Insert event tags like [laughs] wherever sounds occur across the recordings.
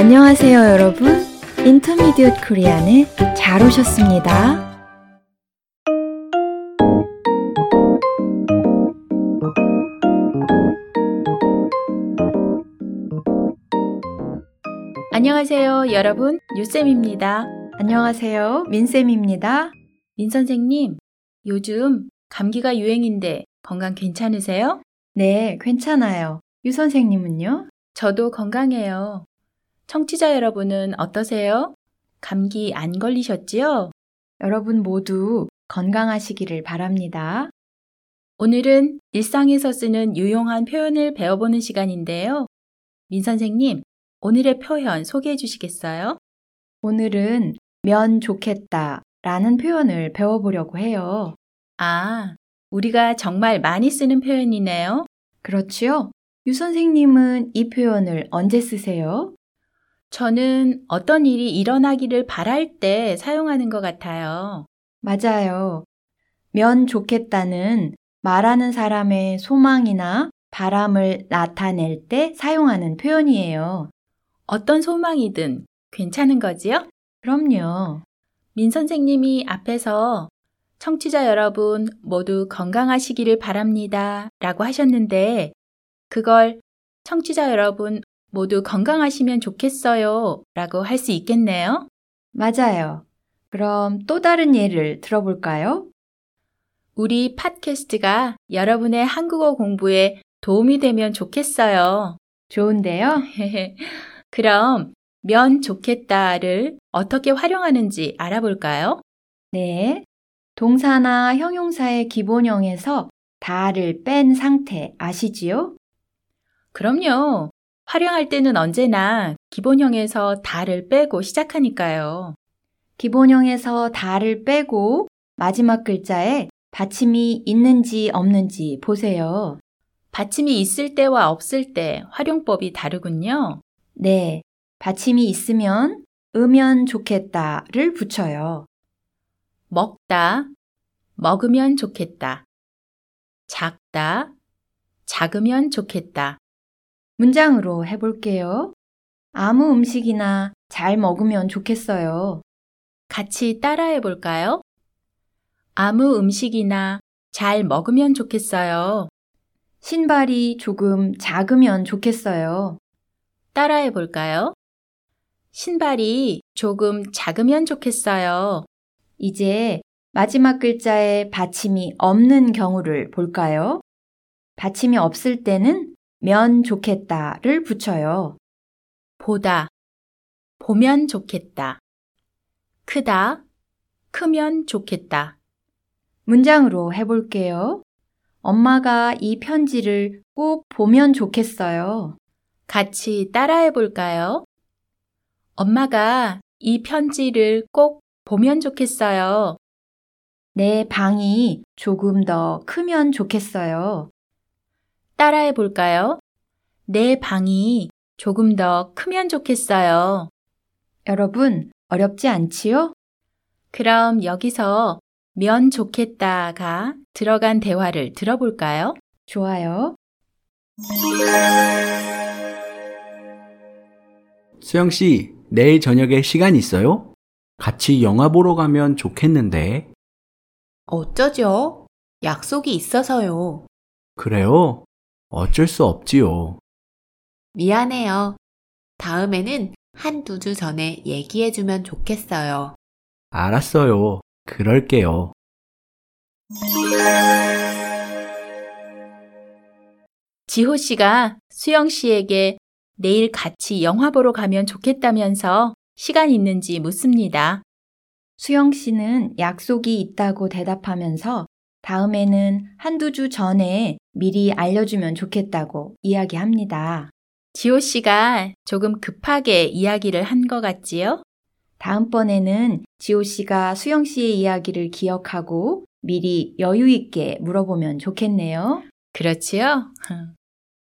안녕하세요, 여러분. 인터미디엇 코리안에 잘 오셨습니다. 안녕하세요, 여러분. 유쌤입니다. 안녕하세요, 민쌤입니다. 민 선생님, 요즘 감기가 유행인데 건강 괜찮으세요? 네, 괜찮아요. 유 선생님은요? 저도 건강해요. 청취자 여러분은 어떠세요? 감기 안 걸리셨지요? 여러분 모두 건강하시기를 바랍니다. 오늘은 일상에서 쓰는 유용한 표현을 배워보는 시간인데요. 민 선생님, 오늘의 표현 소개해 주시겠어요? 오늘은 면 좋겠다 라는 표현을 배워보려고 해요. 아, 우리가 정말 많이 쓰는 표현이네요. 그렇지요? 유 선생님은 이 표현을 언제 쓰세요? 저는 어떤 일이 일어나기를 바랄 때 사용하는 것 같아요. 맞아요. 면 좋겠다는 말하는 사람의 소망이나 바람을 나타낼 때 사용하는 표현이에요. 어떤 소망이든 괜찮은 거지요? 그럼요. 민 선생님이 앞에서 청취자 여러분 모두 건강하시기를 바랍니다. 라고 하셨는데, 그걸 청취자 여러분 모두 건강하시면 좋겠어요. 라고 할 수 있겠네요. 맞아요. 그럼 또 다른 예를 들어볼까요? 우리 팟캐스트가 여러분의 한국어 공부에 도움이 되면 좋겠어요. 좋은데요? [laughs] 그럼 면 좋겠다를 어떻게 활용하는지 알아볼까요? 네. 동사나 형용사의 기본형에서 다를 뺀 상태 아시지요? 그럼요. 활용할 때는 언제나 기본형에서 다를 빼고 시작하니까요. 기본형에서 다를 빼고 마지막 글자에 받침이 있는지 없는지 보세요. 받침이 있을 때와 없을 때 활용법이 다르군요. 네. 받침이 있으면 으면 좋겠다를 붙여요. 먹다, 먹으면 좋겠다. 작다, 작으면 좋겠다. 문장으로 해볼게요. 아무 음식이나 잘 먹으면 좋겠어요. 같이 따라해 볼까요? 아무 음식이나 잘 먹으면 좋겠어요. 신발이 조금 작으면 좋겠어요. 따라해 볼까요? 신발이 조금 작으면 좋겠어요. 이제 마지막 글자에 받침이 없는 경우를 볼까요? 받침이 없을 때는 면 좋겠다를 붙여요. 보다, 보면 좋겠다. 크다, 크면 좋겠다. 문장으로 해볼게요. 엄마가 이 편지를 꼭 보면 좋겠어요. 같이 따라해 볼까요? 엄마가 이 편지를 꼭 보면 좋겠어요. 내 방이 조금 더 크면 좋겠어요. 따라해 볼까요? 내 방이 조금 더 크면 좋겠어요. 여러분, 어렵지 않지요? 그럼 여기서 면 좋겠다가 들어간 대화를 들어볼까요? 좋아요. 수영 씨, 내일 저녁에 시간 있어요? 같이 영화 보러 가면 좋겠는데. 어쩌죠? 약속이 있어서요. 그래요? 어쩔 수 없지요. 미안해요. 다음에는 한두 주 전에 얘기해주면 좋겠어요. 알았어요. 그럴게요. 지호 씨가 수영 씨에게 내일 같이 영화 보러 가면 좋겠다면서 시간 있는지 묻습니다. 수영 씨는 약속이 있다고 대답하면서 다음에는 한두 주 전에 미리 알려주면 좋겠다고 이야기합니다. 지호 씨가 조금 급하게 이야기를 한 것 같지요? 다음번에는 지호 씨가 수영 씨의 이야기를 기억하고 미리 여유 있게 물어보면 좋겠네요. 그렇지요? [laughs]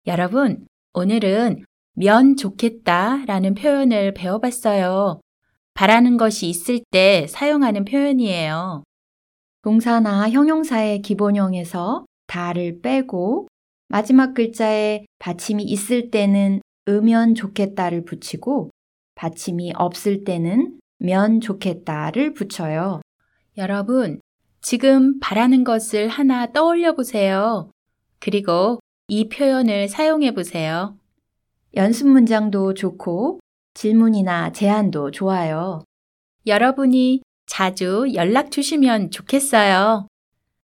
여러분, 오늘은 면 좋겠다 라는 표현을 배워봤어요. 바라는 것이 있을 때 사용하는 표현이에요. 동사나 형용사의 기본형에서 다를 빼고 마지막 글자에 받침이 있을 때는 으면 좋겠다를 붙이고 받침이 없을 때는 면 좋겠다를 붙여요. 여러분, 지금 바라는 것을 하나 떠올려 보세요. 그리고 이 표현을 사용해 보세요. 연습 문장도 좋고 질문이나 제안도 좋아요. 여러분이 자주 연락 주시면 좋겠어요.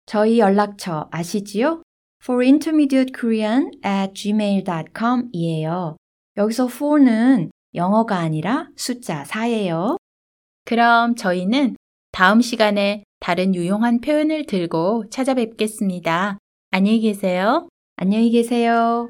저희 연락처 아시지요? for intermediate korean at gmail.com 이에요. 여기서 for는 영어가 아니라 숫자 4예요. 그럼 저희는 다음 시간에 다른 유용한 표현을 들고 찾아뵙겠습니다. 안녕히 계세요. 안녕히 계세요.